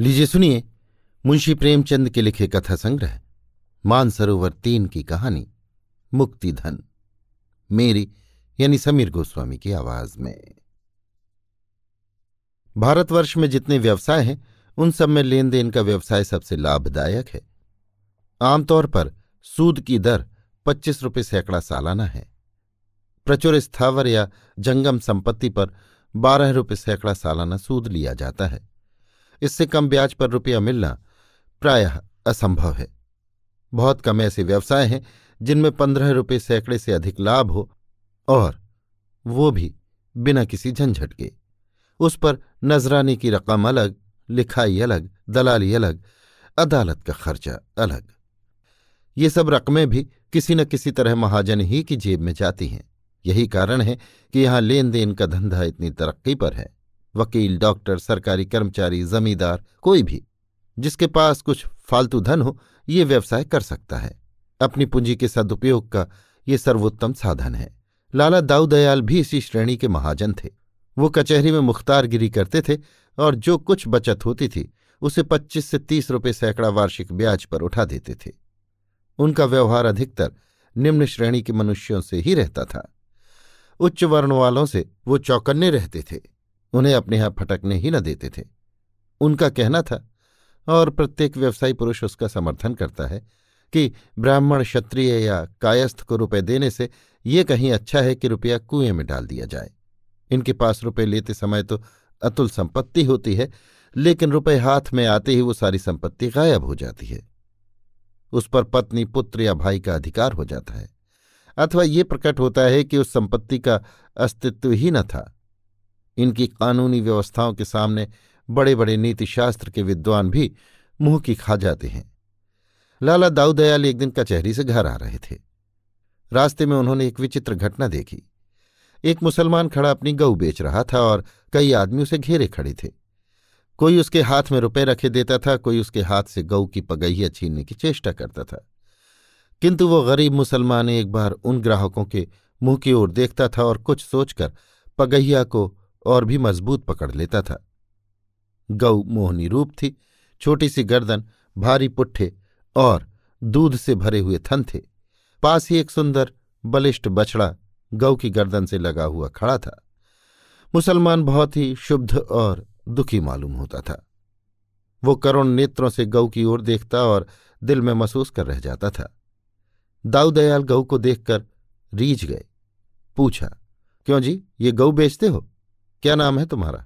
लीजिए सुनिए, मुंशी प्रेमचंद के लिखे कथा संग्रह, मानसरोवर तीन की कहानी, मुक्तिधन, मेरी, यानी समीर गोस्वामी की आवाज़ में। भारतवर्ष में जितने व्यवसाय हैं, उन सब में लेन देन का व्यवसाय सबसे लाभदायक है। आमतौर पर सूद की दर पच्चीस रुपये सैकड़ा सालाना है। प्रचुर स्थावर या जंगम संपत्ति पर बारह रुपये सैकड़ा सालाना सूद लिया जाता है। इससे कम ब्याज पर रुपया मिलना प्रायः असंभव है। बहुत कम ऐसे व्यवसाय हैं जिनमें पंद्रह रुपये सैकड़े से अधिक लाभ हो और वो भी बिना किसी झंझट के। उस पर नजराने की रकम अलग, लिखाई अलग, दलाली अलग, अदालत का खर्चा अलग। ये सब रकमें भी किसी न किसी तरह महाजन ही की जेब में जाती हैं। यही कारण है कि यहाँ लेन देन का धंधा इतनी तरक्की पर है। वकील, डॉक्टर, सरकारी कर्मचारी, जमींदार, कोई भी, जिसके पास कुछ फालतू धन हो, ये व्यवसाय कर सकता है। अपनी पूंजी के सदुपयोग का ये सर्वोत्तम साधन है। लाला दाऊदयाल भी इसी श्रेणी के महाजन थे। वो कचहरी में मुख्तारगिरी करते थे और जो कुछ बचत होती थी, उसे पच्चीस से तीस रुपये सैकड़ा वार्षिक ब्याज पर उठा देते थे। उनका व्यवहार अधिकतर निम्न श्रेणी के मनुष्यों से ही रहता था। उच्च वर्ण वालों से वो चौकन्ने रहते थे। उन्हें अपने यहाँ फटकने ही न देते थे। उनका कहना था, और प्रत्येक व्यवसायी पुरुष उसका समर्थन करता है, कि ब्राह्मण क्षत्रिय या कायस्थ को रुपए देने से ये कहीं अच्छा है कि रुपया कुएँ में डाल दिया जाए। इनके पास रुपए लेते समय तो अतुल संपत्ति होती है, लेकिन रुपए हाथ में आते ही वो सारी संपत्ति गायब हो जाती है। उस पर पत्नी, पुत्र या भाई का अधिकार हो जाता है, अथवा ये प्रकट होता है कि उस संपत्ति का अस्तित्व ही न था। इनकी कानूनी व्यवस्थाओं के सामने बड़े बड़े नीतिशास्त्र के विद्वान भी मुँह की खा जाते हैं। लाला दाऊदयाल एक दिन कचहरी से घर आ रहे थे। रास्ते में उन्होंने एक विचित्र घटना देखी। एक मुसलमान खड़ा अपनी गऊ बेच रहा था और कई आदमी उसे घेरे खड़े थे। कोई उसके हाथ में रुपए रखे देता था, कोई उसके हाथ से गऊ की पगहिया छीनने की चेष्टा करता था। किंतु वो गरीब मुसलमान एक बार उन ग्राहकों के मुँह की ओर देखता था और कुछ सोचकर पगहिया को और भी मज़बूत पकड़ लेता था। गऊ मोहनी रूप थी, छोटी सी गर्दन, भारी पुट्ठे और दूध से भरे हुए थन थे। पास ही एक सुंदर, बलिष्ठ बछड़ा गौ की गर्दन से लगा हुआ खड़ा था। मुसलमान बहुत ही शुद्ध और दुखी मालूम होता था। वो करुण नेत्रों से गऊ की ओर देखता और दिल में महसूस कर रह जाता था। दाऊदयाल गऊ को देखकर रीझ गए। पूछा, क्यों जी, ये गऊ बेचते हो? क्या नाम है तुम्हारा?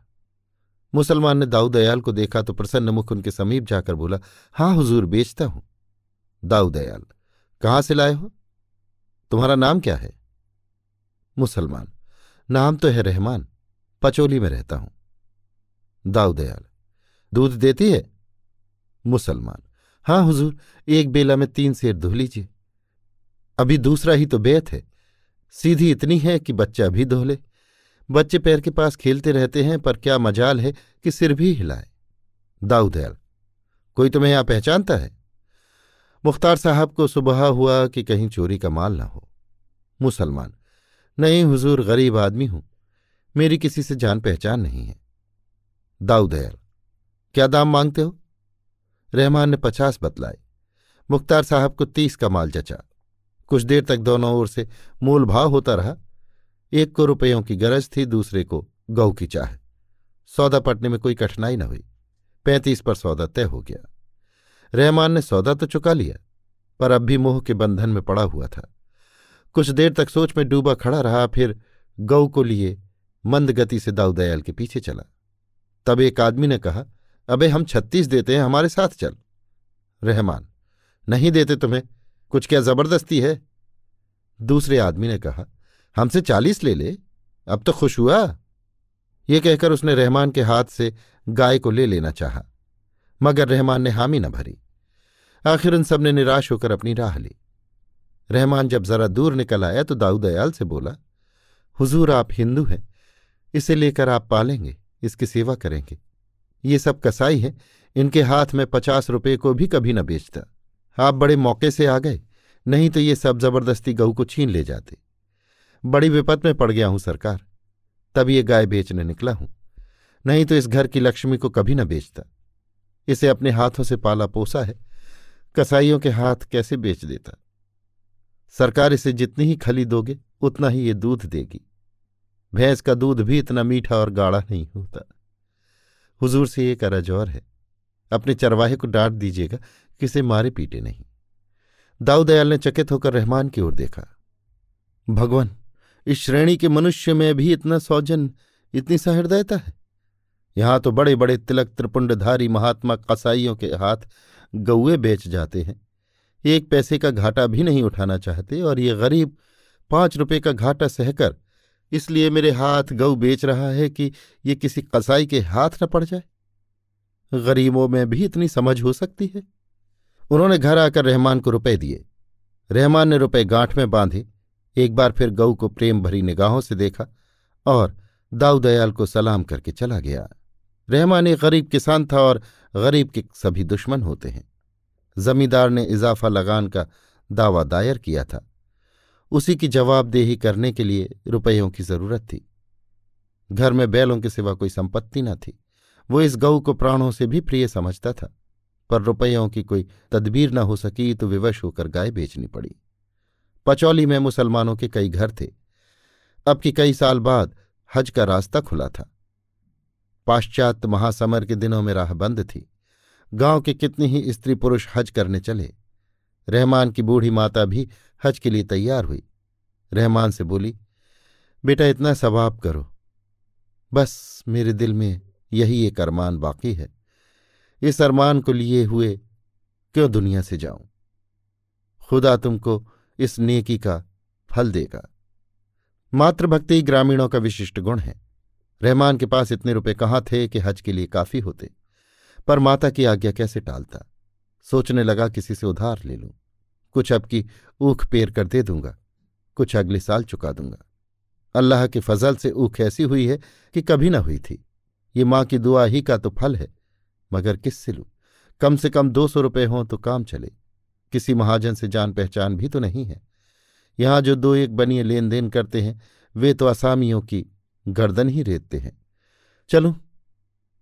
मुसलमान ने दाऊदयाल को देखा तो प्रसन्न मुख उनके समीप जाकर बोला हाँ हुजूर, बेचता हूँ। दाऊदयाल कहाँ से लाए हो? तुम्हारा नाम क्या है? मुसलमान, नाम तो है रहमान, पचोली में रहता हूँ। दाऊदयाल दूध देती है? मुसलमान हाँ हुजूर, एक बेला में तीन शेर धो लीजिए। अभी दूसरा ही तो बेत है, सीधी इतनी है कि बच्चा भी धो ले। बच्चे पैर के पास खेलते रहते हैं, पर क्या मजाल है कि सिर भी हिलाए। दाऊदयाल कोई तुम्हें यहाँ पहचानता है? मुख्तार साहब को सुबह हुआ कि कहीं चोरी का माल ना हो। मुसलमान, नहीं, हुजूर, गरीब आदमी हूँ। मेरी किसी से जान पहचान नहीं है। दाऊदयाल क्या दाम मांगते हो? रहमान ने पचास बतलाए। मुख्तार साहब को तीस का माल जचा। कुछ देर तक दोनों ओर से मूल भाव होता रहा। एक को रुपयों की गरज थी, दूसरे को गौ की चाह। सौदा पटने में कोई कठिनाई न हुई। पैंतीस पर सौदा तय हो गया। रहमान ने सौदा तो चुका लिया, पर अब भी मोह के बंधन में पड़ा हुआ था। कुछ देर तक सोच में डूबा खड़ा रहा, फिर गौ को लिए मंद गति से दाऊदयाल के पीछे चला। तब एक आदमी ने कहा, अबे, हम छत्तीस देते हैं, हमारे साथ चल। रहमान, नहीं देते तुम्हें? कुछ क्या ज़बरदस्ती है? दूसरे आदमी ने कहा हमसे चालीस ले ले। अब तो खुश हुआ। ये कहकर उसने रहमान के हाथ से गाय को ले लेना चाहा, मगर रहमान ने हामी न भरी। आखिर उन सबने निराश होकर अपनी राह ली। रहमान जब जरा दूर निकल आया तो दाऊदयाल से बोला, हुजूर, आप हिंदू हैं, इसे लेकर आप पालेंगे, इसकी सेवा करेंगे। ये सब कसाई है, इनके हाथ में पचास रुपये को भी कभी न बेचता। आप बड़े मौके से आ गए, नहीं तो ये सब ज़बरदस्ती गऊ को छीन ले जाते। बड़ी विपत में पड़ गया हूँ सरकार। तब ये गाय बेचने निकला हूँ। नहीं तो इस घर की लक्ष्मी को कभी न बेचता। इसे अपने हाथों से पाला पोसा है। कसाईयों के हाथ कैसे बेच देता? सरकार इसे जितनी ही खली दोगे, उतना ही ये दूध देगी। भैंस का दूध भी इतना मीठा और गाढ़ा नहीं होता। हुजूर से ये करज और है। अपने चरवाहे को डांट दीजिएगा, किसे मारे पीटे नहीं। दाऊदयाल ने चकित होकर रहमान की ओर देखा। भगवान इस श्रेणी के मनुष्य में भी इतना सौजन इतनी सहृदयता है। यहाँ तो बड़े बड़े तिलक त्रिपुंडधारी महात्मा कसाईयों के हाथ गौए बेच जाते हैं। एक पैसे का घाटा भी नहीं उठाना चाहते और ये गरीब पाँच रुपए का घाटा सहकर इसलिए मेरे हाथ गऊ बेच रहा है कि ये किसी कसाई के हाथ न पड़ जाए। गरीबों में भी इतनी समझ हो सकती है। उन्होंने घर आकर रहमान को रुपए दिए। रहमान ने रुपए गांठ में बांधे। एक बार फिर गऊ को प्रेम भरी निगाहों से देखा और दाऊदयाल को सलाम करके चला गया। रहमान एक गरीब किसान था और गरीब के सभी दुश्मन होते हैं। जमींदार ने इजाफा लगान का दावा दायर किया था। उसी की जवाबदेही करने के लिए रुपयों की ज़रूरत थी। घर में बैलों के सिवा कोई संपत्ति न थी। वो इस गऊ को प्राणों से भी प्रिय समझता था। पर रुपयों की कोई तदबीर न हो सकी तो विवश होकर गाय बेचनी पड़ी। पचौली में मुसलमानों के कई घर थे। अब कि कई साल बाद हज का रास्ता खुला था। पाश्चात्य महासमर के दिनों में राह बंद थी। गाँव के कितने ही स्त्री पुरुष हज करने चले। रहमान की बूढ़ी माता भी हज के लिए तैयार हुई। रहमान से बोली, बेटा, इतना सवाब करो। बस मेरे दिल में यही एक अरमान बाकी है। इस अरमान को लिए हुए क्यों दुनिया से जाऊँ? खुदा तुमको इस नेकी का फल देगा। मातृभक्ति ग्रामीणों का विशिष्ट गुण है। रहमान के पास इतने रुपए कहाँ थे कि हज के लिए काफ़ी होते। पर माता की आज्ञा कैसे टालता? सोचने लगा किसी से उधार ले लूँ। कुछ अब की ऊख पेर कर दे दूँगा। कुछ अगले साल चुका दूँगा। अल्लाह के फजल से ऊख ऐसी हुई है कि कभी ना हुई थी। ये माँ की दुआ ही का तो फल है, मगर किससे लूँ? कम से कम दो सौ रुपये हों तो काम चले। किसी महाजन से जान पहचान भी तो नहीं है। यहाँ जो दो एक बनिए लेन देन करते हैं, वे तो असामियों की गर्दन ही रेतते हैं। चलो,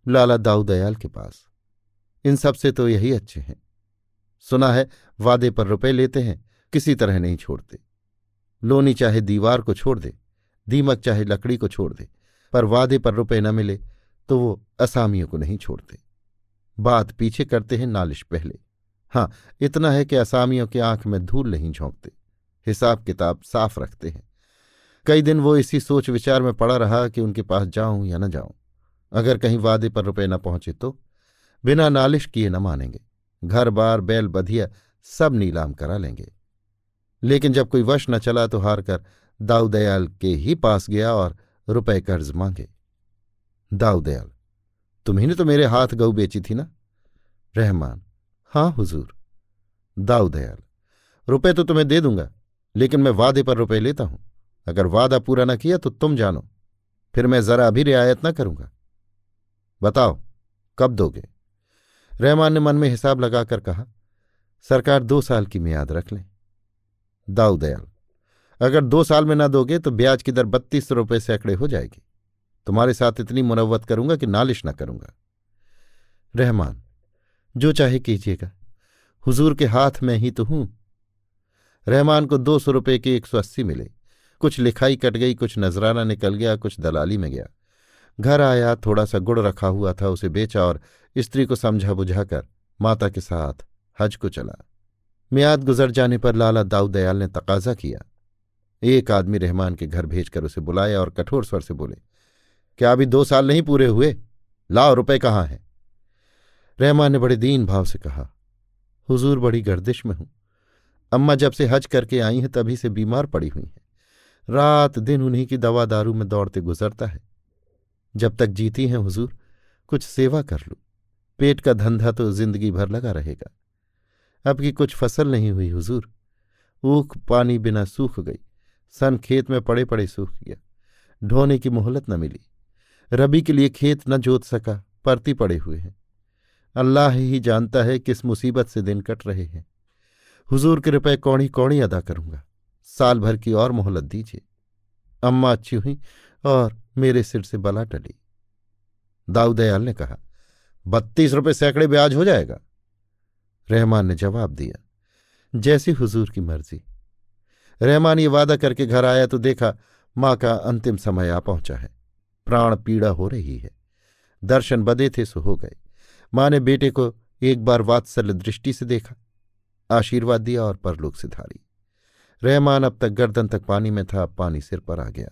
लाला दाऊदयाल के पास। इन सबसे तो यही अच्छे हैं। सुना है, वादे पर रुपए लेते हैं, किसी तरह नहीं छोड़ते। लोनी चाहे दीवार को छोड़ दे, दीमक चाहे लकड़ी को छोड़ दे, पर वादे पर रुपए न मिले तो वो असामियों को नहीं छोड़ते। बात पीछे करते हैं नालिश पहले। हाँ इतना है कि असामियों की आँख में धूल नहीं झोंकते, हिसाब किताब साफ़ रखते हैं। कई दिन वो इसी सोच विचार में पड़ा रहा कि उनके पास जाऊँ या न जाऊँ। अगर कहीं वादे पर रुपए न पहुँचे तो बिना नालिश किए न मानेंगे। घर बार, बैल, बधिया, सब नीलाम करा लेंगे। लेकिन जब कोई वश न चला तो हार कर दाऊदयाल के ही पास गया और रुपए कर्ज मांगे। दाऊदयाल, तुम्ही ने तो मेरे हाथ गऊ बेची थी ना? रहमान हाँ हुजूर। दाऊदयाल रुपए तो तुम्हें दे दूँगा, लेकिन मैं वादे पर रुपए लेता हूँ। अगर वादा पूरा ना किया तो तुम जानो, फिर मैं जरा भी रियायत ना करूँगा। बताओ, कब दोगे? रहमान ने मन में हिसाब लगाकर कहा, सरकार दो साल की मियाद रख लें। दाऊदयाल अगर दो साल में ना दोगे तो ब्याज की दर बत्तीस रुपये सैकड़े हो जाएगी। तुम्हारे साथ इतनी मुनवत करूँगा कि नालिश ना करूँगा। रहमान जो चाहे कीजिएगा। हुजूर के हाथ में ही तो हूँ। रहमान को दो सौ रुपये के एक सौ अस्सी मिले। कुछ लिखाई कट गई, कुछ नजराना निकल गया, कुछ दलाली में गया। घर आया थोड़ा सा गुड़ रखा हुआ था उसे बेचा और स्त्री को समझा बुझाकर माता के साथ हज को चला। मियाद गुजर जाने पर लाला दाऊदयाल ने तकाजा किया। एक आदमी रहमान के घर भेजकर उसे बुलाया और कठोर स्वर से बोले, क्या अभी दो साल नहीं पूरे हुए? लाओ रुपए कहाँ हैं? रहमान ने बड़े दीन भाव से कहा, हुजूर बड़ी गर्दिश में हूँ। अम्मा जब से हज करके आई हैं, तभी से बीमार पड़ी हुई हैं। रात दिन उन्हीं की दवा दारू में दौड़ते गुजरता है। जब तक जीती हैं हुजूर, कुछ सेवा कर लूँ। पेट का धंधा तो ज़िंदगी भर लगा रहेगा। अब की कुछ फ़सल नहीं हुई हुजूर। ऊख पानी बिना सूख गई। सन खेत में पड़े पड़े सूख गया। ढोने की मोहलत न मिली। रबी के लिए खेत न जोत सका। परती पड़े हुए हैं। अल्लाह ही जानता है किस मुसीबत से दिन कट रहे हैं। हुजूर के रुपए कौड़ी कौड़ी अदा करूँगा। साल भर की और मोहलत दीजिए। अम्मा अच्छी हुई और मेरे सिर से बला टली। दाऊदयाल ने कहा, बत्तीस रुपये सैकड़े ब्याज हो जाएगा। रहमान ने जवाब दिया, जैसी हुजूर की मर्ज़ी। रहमान ये वादा करके घर आया तो देखा, माँ का अंतिम समय आ पहुँचा है। प्राण पीड़ा हो रही है। दर्शन बदे थे सो हो गए। माँ ने बेटे को एक बार वात्सल्य दृष्टि से देखा, आशीर्वाद दिया और परलोक से धारी। रहमान अब तक गर्दन तक पानी में था पानी सिर पर आ गया।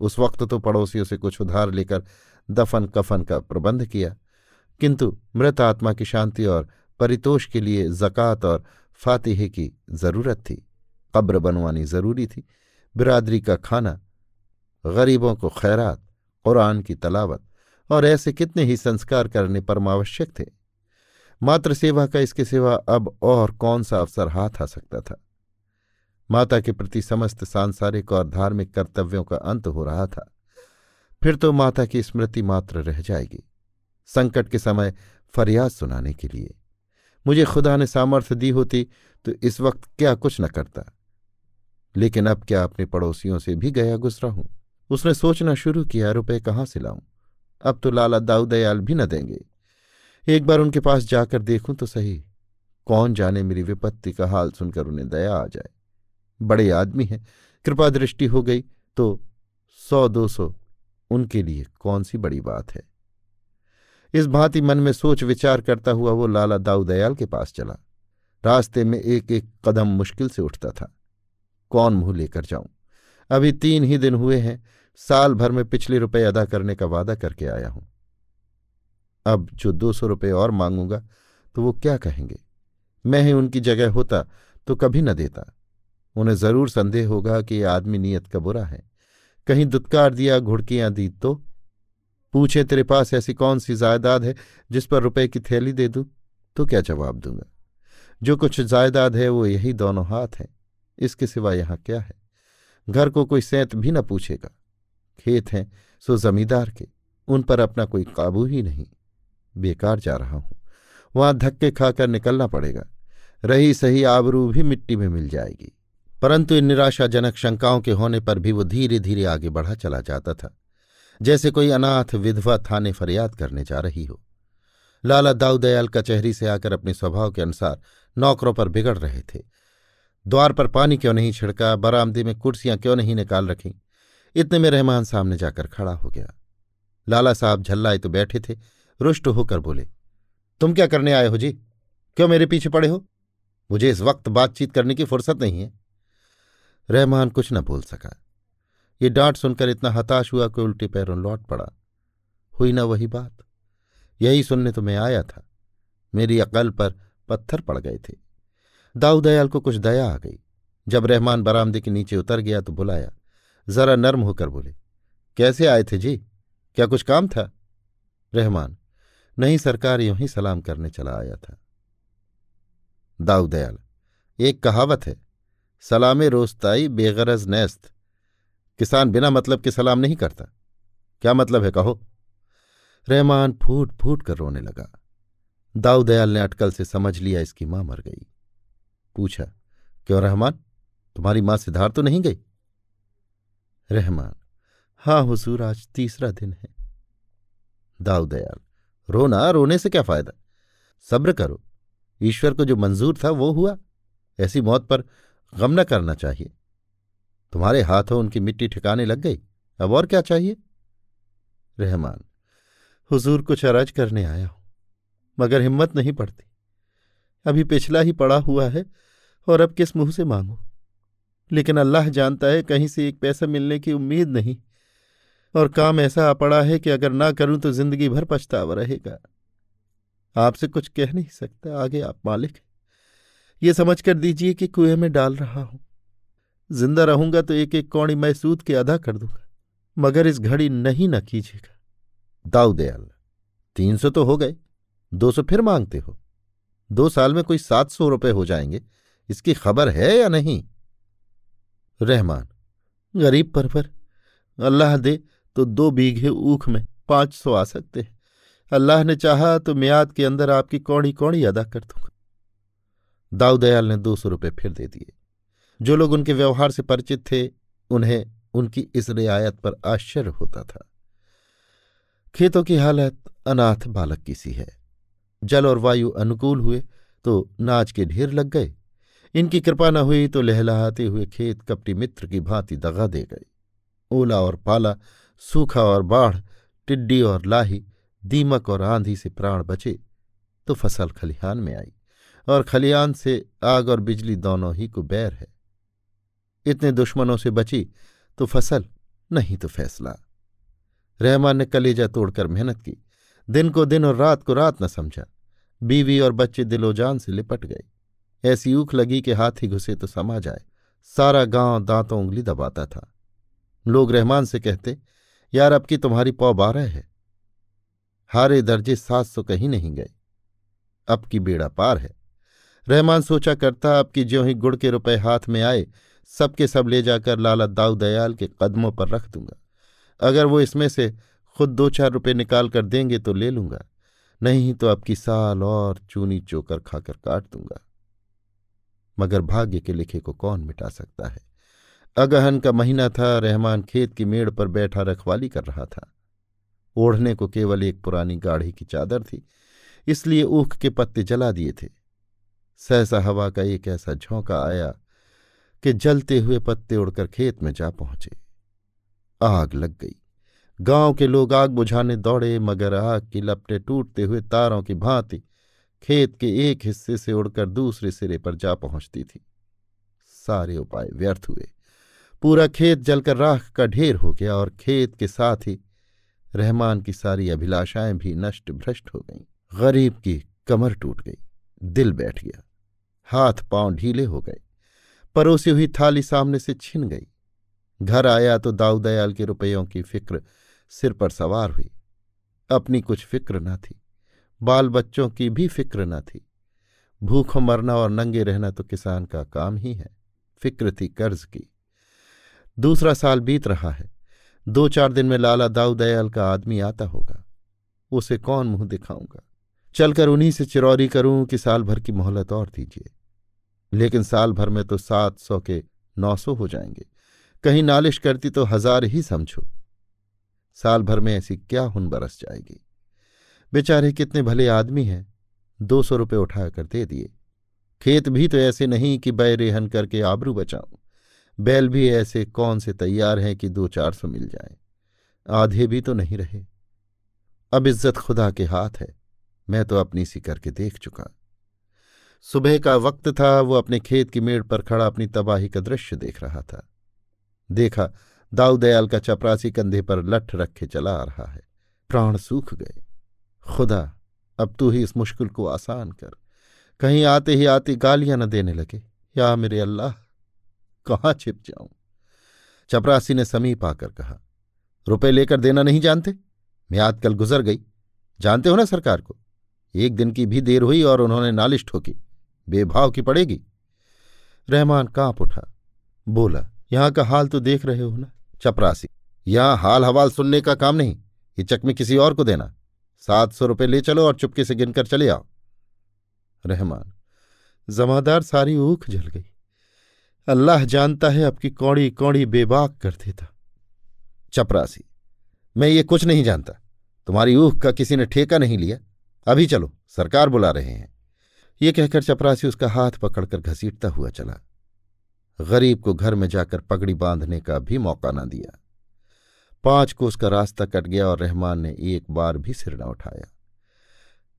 उस वक्त तो पड़ोसियों से कुछ उधार लेकर दफन कफन का प्रबंध किया, किंतु मृत आत्मा की शांति और परितोष के लिए जक़ात और फातिहे की ज़रूरत थी। कब्र बनवानी ज़रूरी थी। बिरादरी का खाना, गरीबों को खैरात, कुरान की तलावत और ऐसे कितने ही संस्कार करने परमावश्यक थे। मात्र सेवा का इसके सिवा अब और कौन सा अवसर हाथ आ सकता था? माता के प्रति समस्त सांसारिक और धार्मिक कर्तव्यों का अंत हो रहा था। फिर तो माता की स्मृति मात्र रह जाएगी। संकट के समय फरियाद सुनाने के लिए। मुझे खुदा ने सामर्थ्य दी होती तो इस वक्त क्या कुछ न करता। लेकिन अब क्या अपने पड़ोसियों से भी गया गुजरा हूँ? उसने सोचना शुरू किया, रुपए कहाँ से लाऊं? अब तो लाला दाऊदयाल भी न देंगे। एक बार उनके पास जाकर देखूँ तो सही। कौन जाने मेरी विपत्ति का हाल सुनकर उन्हें दया आ जाए। बड़े आदमी हैं। कृपा दृष्टि हो गई तो सौ दो सौ उनके लिए कौन सी बड़ी बात है? इस भांति मन में सोच विचार करता हुआ वो लाला दाऊदयाल के पास चला। रास्ते में एक एक कदम मुश्किल से उठता था। कौन मुँह लेकर जाऊँ? अभी तीन ही दिन हुए हैं। साल भर में पिछले रुपए अदा करने का वादा करके आया हूँ। अब जो दो सौ रुपये और मांगूँगा तो वो क्या कहेंगे? मैं ही उनकी जगह होता तो कभी न देता। उन्हें ज़रूर संदेह होगा कि ये आदमी नीयत का बुरा है। कहीं दुत्कार दिया, घुड़कियाँ दी तो? पूछे, तेरे पास ऐसी कौन सी जायदाद है जिस पर रुपए की थैली दे दूँ? तो क्या जवाब दूँगा? जो कुछ जायदाद है, वो यही दोनों हाथ हैं। इसके सिवा यहाँ क्या है? घर को कोई सैंत भी न पूछेगा। खेत हैं, सो जमींदार के, उन पर अपना कोई काबू ही नहीं। बेकार जा रहा हूँ। वहाँ धक्के खाकर निकलना पड़ेगा। रही सही आबरू भी मिट्टी में मिल जाएगी। परंतु इन निराशाजनक शंकाओं के होने पर भी वो धीरे धीरे आगे बढ़ा चला जाता था। जैसे कोई अनाथ विधवा थाने फरियाद करने जा रही हो। लाला दाऊदयाल कचहरी से आकर अपने स्वभाव के अनुसार नौकरों पर बिगड़ रहे थे। द्वार पर पानी क्यों नहीं छिड़का, बरामदे में कुर्सियाँ क्यों नहीं निकाल रखी? इतने में रहमान सामने जाकर खड़ा हो गया। लाला साहब झल्लाए तो बैठे थे, रुष्ट होकर बोले, तुम क्या करने आए हो जी? क्यों मेरे पीछे पड़े हो? मुझे इस वक्त बातचीत करने की फुर्सत नहीं है। रहमान कुछ न बोल सका। ये डांट सुनकर इतना हताश हुआ कि उल्टे पैरों लौट पड़ा। हुई ना वही बात। यही सुनने तो मैं आया था। मेरी अकल पर पत्थर पड़ गए थे। दाऊदयाल को कुछ दया आ गई। जब रहमान बरामदे के नीचे उतर गया तो बुलाया जरा नर्म होकर बोले, कैसे आए थे जी? क्या कुछ काम था? रहमान, नहीं सरकार यूँ ही सलाम करने चला आया था। दाऊदयाल एक कहावत है, सलामे रोस्ताई बेगरज नेस्त। किसान बिना मतलब के सलाम नहीं करता। क्या मतलब है कहो? रहमान फूट फूट कर रोने लगा। दाऊदयाल ने अटकल से समझ लिया इसकी माँ मर गई। पूछा, क्यों रहमान? तुम्हारी माँ सिधार तो नहीं गई? रहमान हाँ हुजूर, आज तीसरा दिन है। दाऊदयाल रोना, रोने से क्या फ़ायदा? सब्र करो, ईश्वर को जो मंजूर था वो हुआ। ऐसी मौत पर गम न करना चाहिए। तुम्हारे हाथों उनकी मिट्टी ठिकाने लग गई, अब और क्या चाहिए? रहमान, हुजूर, कुछ अरज करने आया हूँ, मगर हिम्मत नहीं पड़ती। अभी पिछला ही पड़ा हुआ है, और अब किस मुँह से मांगू? लेकिन अल्लाह जानता है कहीं से एक पैसा मिलने की उम्मीद नहीं। और काम ऐसा आ पड़ा है कि अगर ना करूँ तो ज़िंदगी भर पछतावा रहेगा। आपसे कुछ कह नहीं सकता, आगे आप मालिक ये समझ कर दीजिए कि कुएँ में डाल रहा हूँ। ज़िंदा रहूँगा तो एक एक कौड़ी मैं सूद के अदा कर दूँगा, मगर इस घड़ी नहीं ना कीजिएगा। दाऊदयाल तीन सौ तो हो गए, दो सौ फिर मांगते हो। दो साल में कोई सात सौ रुपये हो जाएँगे, इसकी खबर है या नहीं? रहमान, गरीब परवर, अल्लाह दे तो दो बीघे ऊख में पाँच सौ आ सकते हैं। अल्लाह ने चाहा तो म्याद के अंदर आपकी कौड़ी कौड़ी अदा कर दूँगा। दाऊदयाल ने दो सौ रुपये फिर दे दिए। जो लोग उनके व्यवहार से परिचित थे, उन्हें उनकी इस रियायत पर आश्चर्य होता था। खेतों की हालत अनाथ बालक की सी है। जल और वायु अनुकूल हुए तो नाच के ढेर लग गए। इनकी कृपा न हुई तो लहलहाते हुए खेत कपटी मित्र की भांति दगा दे गए ओला और पाला, सूखा और बाढ़, टिड्डी और लाही, दीमक और आंधी से प्राण बचे तो फ़सल खलिहान में आई और खलिहान से आग और बिजली दोनों ही को बैर है। इतने दुश्मनों से बची तो फ़सल नहीं तो फैसला। रहमान ने कलेजा तोड़कर मेहनत की, दिन को दिन और रात को रात न समझा, बीवी और बच्चे दिलोजान से लिपट गए। ऐसी ऊख लगी कि हाथी घुसे तो समा जाए। सारा गाँव दांतों उंगली दबाता था। लोग रहमान से कहते, यार, अब की तुम्हारी पौ बारह है। हारे दर्जे सात सौ कहीं नहीं गए। अब की बेड़ा पार है। रहमान सोचा करता, अब की ही गुड़ के रुपए हाथ में आए सबके सब ले जाकर लाला दाऊ दयाल के कदमों पर रख दूँगा। अगर वो इसमें से खुद दो चार रुपए निकाल कर देंगे तो ले लूँगा। नहीं तो अब की साल और चूनी चोकर खाकर काट दूँगा। मगर भाग्य के लिखे को कौन मिटा सकता है? अगहन का महीना था, रहमान खेत की मेड़ पर बैठा रखवाली कर रहा था। ओढ़ने को केवल एक पुरानी गाढ़ी की चादर थी, इसलिए ऊख के पत्ते जला दिए थे। सहसा हवा का एक ऐसा झोंका आया कि जलते हुए पत्ते उड़कर खेत में जा पहुँचे। आग लग गई। गाँव के लोग आग बुझाने दौड़े, मगर आग की लपटें टूटते हुए तारों की भांति खेत के एक हिस्से से उड़कर दूसरे सिरे पर जा पहुँचती थी। सारे उपाय व्यर्थ हुए। पूरा खेत जलकर राख का ढेर हो गया और खेत के साथ ही रहमान की सारी अभिलाषाएँ भी नष्ट भ्रष्ट हो गईं। गरीब की कमर टूट गई। दिल बैठ गया। हाथ पाँव ढीले हो गए। परोसी हुई थाली सामने से छिन गई। घर आया तो दाऊदयाल के रुपयों की फ़िक्र सिर पर सवार हुई। अपनी कुछ फ़िक्र न थी। बाल बच्चों की भी फ़िक्र न थी। भूखों मरना और नंगे रहना तो किसान का काम ही है, फ़िक्र थी कर्ज की। दूसरा साल बीत रहा है दो चार दिन में लाला दाऊदयाल का आदमी आता होगा, उसे कौन मुँह दिखाऊँगा? चलकर उन्हीं से चिरौरी करूँ कि साल भर की मोहलत और दीजिए। लेकिन साल भर में तो सात सौ के नौ सौ हो जाएँगे। कहीं नालिश करती तो हज़ार ही समझो। साल भर में ऐसी क्या हुन बरस जाएगी? बेचारे कितने भले आदमी हैं, दो सौ रुपये उठाकर दे दिए। खेत भी तो ऐसे नहीं कि बै रेहन करके आबरू बचाऊं। बैल भी ऐसे कौन से तैयार हैं कि दो चार सौ मिल जाए। आधे भी तो नहीं रहे। अब इज़्ज़त खुदा के हाथ है, मैं तो अपनी सी करके देख चुका। सुबह का वक्त था, वो अपने खेत की मेड़ पर खड़ा अपनी तबाही का दृश्य देख रहा था। देखा दाऊदयाल का चपरासी कंधे पर लठ रखे चला आ रहा है। प्राण सूख गए। खुदा, अब तू ही इस मुश्किल को आसान कर। कहीं आते ही आती गालियाँ न देने लगे। या मेरे अल्लाह, कहाँ छिप जाऊँ? चपरासी ने समीप आकर कहा, रुपए लेकर देना नहीं जानते? मैं आजकल गुजर गई। जानते हो ना सरकार को? एक दिन की भी देर हुई और उन्होंने नालिश ठोकी। बेभाव की पड़ेगी। रहमान काँप उठा। बोला, यहाँ का हाल तो देख रहे हो ना, चपरासी? यहाँ हाल हवाल सुनने का काम नहीं। ये चकमे किसी और को देना। सात सौ रुपये ले चलो और चुपके से गिनकर चले आओ। रहमान, जमादार सारी ऊख जल गई। अल्लाह जानता है आपकी कौड़ी कौड़ी बेबाक कर देता। चपरासी, मैं ये कुछ नहीं जानता। तुम्हारी ऊख का किसी ने ठेका नहीं लिया। अभी चलो, सरकार बुला रहे हैं। ये कहकर चपरासी उसका हाथ पकड़कर घसीटता हुआ चला। गरीब को घर में जाकर पगड़ी बांधने का भी मौका न दिया। पाँच को उसका रास्ता कट गया और रहमान ने एक बार भी सिर न उठाया।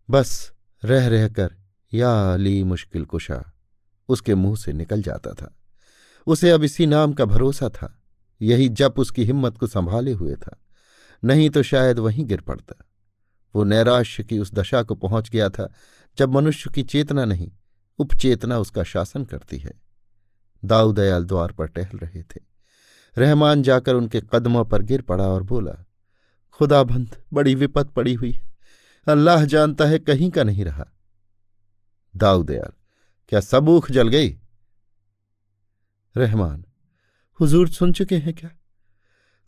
बस रह रहकर या अली मुश्किल कुशा उसके मुँह से निकल जाता था। उसे अब इसी नाम का भरोसा था। यही जब उसकी हिम्मत को संभाले हुए था। नहीं तो शायद वहीं गिर पड़ता। वो नैराश्य की उस दशा को पहुँच गया था जब मनुष्य की चेतना नहीं, उपचेतना उसका शासन करती है। दाऊदयाल द्वार पर टहल रहे थे। रहमान जाकर उनके कदमों पर गिर पड़ा और बोला, खुदाबंद, बड़ी विपत पड़ी हुई है। अल्लाह जानता है कहीं का नहीं रहा। दाऊदयाल क्या सब ऊख जल गई? रहमान, हुजूर सुन चुके हैं क्या?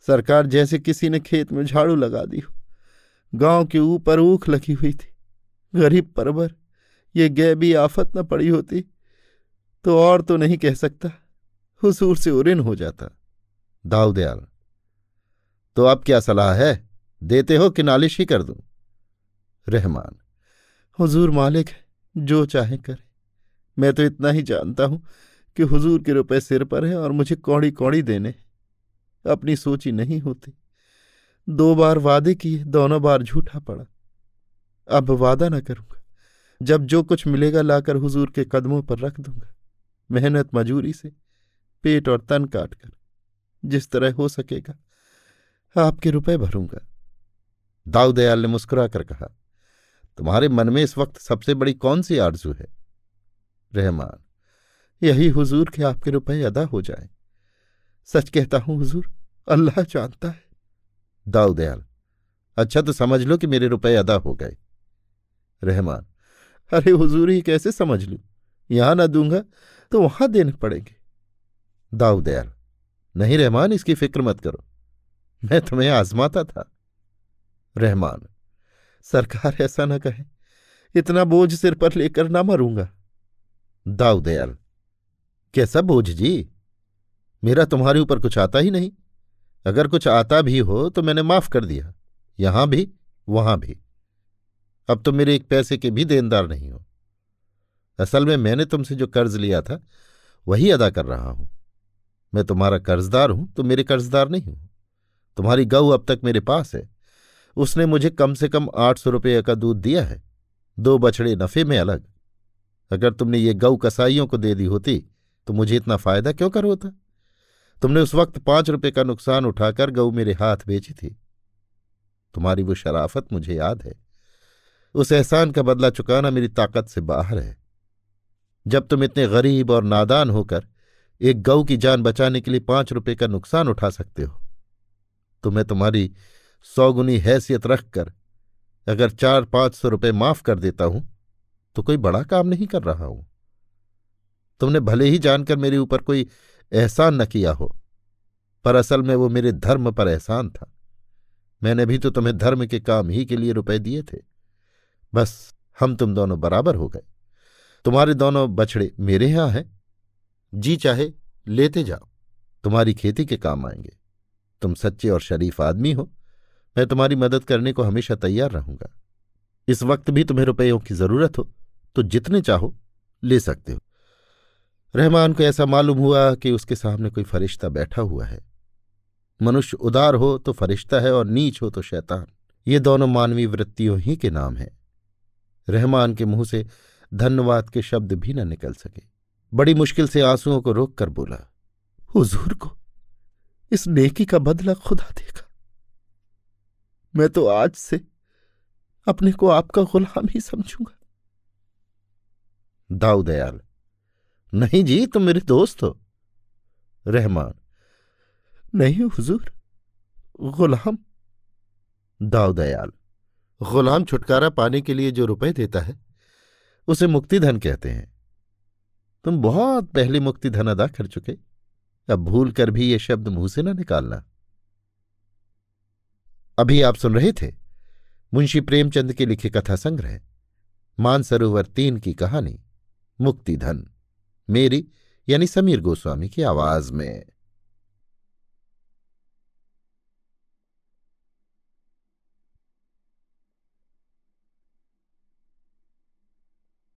सरकार जैसे किसी ने खेत में झाड़ू लगा दी हो। गाँव के ऊपर ऊख लगी हुई थी। गरीब परवर, ये गैबी आफत न पड़ी होती तो और तो नहीं कह सकता। हुसूर से उरिन हो जाता। दाऊदयाल तो अब क्या सलाह है? देते हो कि नालिश ही कर दूँ? रहमान, हुजूर मालिक जो चाहे करे। मैं तो इतना ही जानता हूँ कि हुजूर के रुपए सिर पर है और मुझे कौड़ी कौड़ी देने अपनी सोची नहीं होती। दो बार वादे किए, दोनों बार झूठा पड़ा। अब वादा ना करूँगा। जब जो कुछ मिलेगा लाकर हुजूर के कदमों पर रख दूँगा। मेहनत मजूरी से पेट और तन काट कर जिस तरह हो सकेगा, आपके रुपए भरूँगा। दाऊदयाल ने मुस्कुराकर कहा, तुम्हारे मन में इस वक्त सबसे बड़ी कौन सी आरज़ू है? रहमान, यही हुजूर के आपके रुपए अदा हो जाए। सच कहता हूँ हुजूर, अल्लाह जानता है। दाऊदयाल अच्छा तो समझ लो कि मेरे रुपए अदा हो गए। रहमान, अरे हुजूर ही कैसे समझ लू? यहाँ ना दूँगा तो वहाँ देने पड़ेंगे। दाऊदयाल नहीं रहमान, इसकी फ़िक्र मत करो। मैं तुम्हें आजमाता था। रहमान, सरकार ऐसा न कहे। इतना बोझ सिर पर लेकर ना मरूँगा। दाऊदयाल कैसा बोझ जी? मेरा तुम्हारे ऊपर कुछ आता ही नहीं। अगर कुछ आता भी हो तो मैंने माफ़ कर दिया। यहाँ भी, वहाँ भी। अब तो मेरे एक पैसे के भी देनदार नहीं हो। असल में मैंने तुमसे जो कर्ज लिया था, वही अदा कर रहा हूँ। मैं तुम्हारा कर्जदार हूँ तो मेरे कर्जदार नहीं हूँ। तुम्हारी गऊ अब तक मेरे पास है। उसने मुझे कम से कम आठ सौ रुपये का दूध दिया है। दो बछड़े नफे में अलग। अगर तुमने ये गऊ कसाईयों को दे दी होती तो मुझे इतना फ़ायदा क्यों कर होता? तुमने उस वक्त पाँच रुपए का नुकसान उठाकर गऊ मेरे हाथ बेची थी। तुम्हारी वो शराफत मुझे याद है। उस एहसान का बदला चुकाना मेरी ताकत से बाहर है। जब तुम इतने गरीब और नादान होकर एक गऊ की जान बचाने के लिए पाँच रुपए का नुकसान उठा सकते हो। तो मैं तुम्हारी सौगुनी हैसियत रखकर अगर चार पाँच सौ रुपये माफ़ कर देता हूँ तो कोई बड़ा काम नहीं कर रहा हूँ। तुमने भले ही जानकर मेरे ऊपर कोई एहसान न किया हो, पर असल में वो मेरे धर्म पर एहसान था। मैंने भी तो तुम्हें धर्म के काम ही के लिए रुपए दिए थे। बस हम तुम दोनों बराबर हो गए। तुम्हारे दोनों बछड़े मेरे यहाँ हैं। जी चाहे, लेते जाओ। तुम्हारी खेती के काम आएँगे। तुम सच्चे और शरीफ आदमी हो। मैं तुम्हारी मदद करने को हमेशा तैयार रहूँगा। इस वक्त भी तुम्हें रुपयों की ज़रूरत हो तो जितने चाहो, ले सकते हो। रहमान को ऐसा मालूम हुआ कि उसके सामने कोई फरिश्ता बैठा हुआ है। मनुष्य उदार हो तो फरिश्ता है और नीच हो तो शैतान। ये दोनों मानवीय वृत्तियों ही के नाम हैं। रहमान के मुँह से धन्यवाद के शब्द भी न निकल सके। बड़ी मुश्किल से आंसुओं को रोक कर बोला, हुजूर को इस नेकी का बदला खुदा देगा। मैं तो आज से अपने को आपका गुलाम ही समझूँगा। दाऊदयाल नहीं जी, तुम मेरे दोस्त हो। रहमान, नहीं हुजूर, गुलाम। दाऊदयाल गुलाम छुटकारा पाने के लिए जो रुपए देता है, उसे मुक्तिधन कहते हैं। तुम बहुत पहले मुक्ति धन अदा कर चुके। अब भूल कर भी ये शब्द मुँह से ना निकालना। अभी आप सुन रहे थे मुंशी प्रेमचंद के लिखे कथा संग्रह, मानसरोवर तीन की कहानी मुक्तिधन मेरी यानी समीर गोस्वामी की आवाज़ में।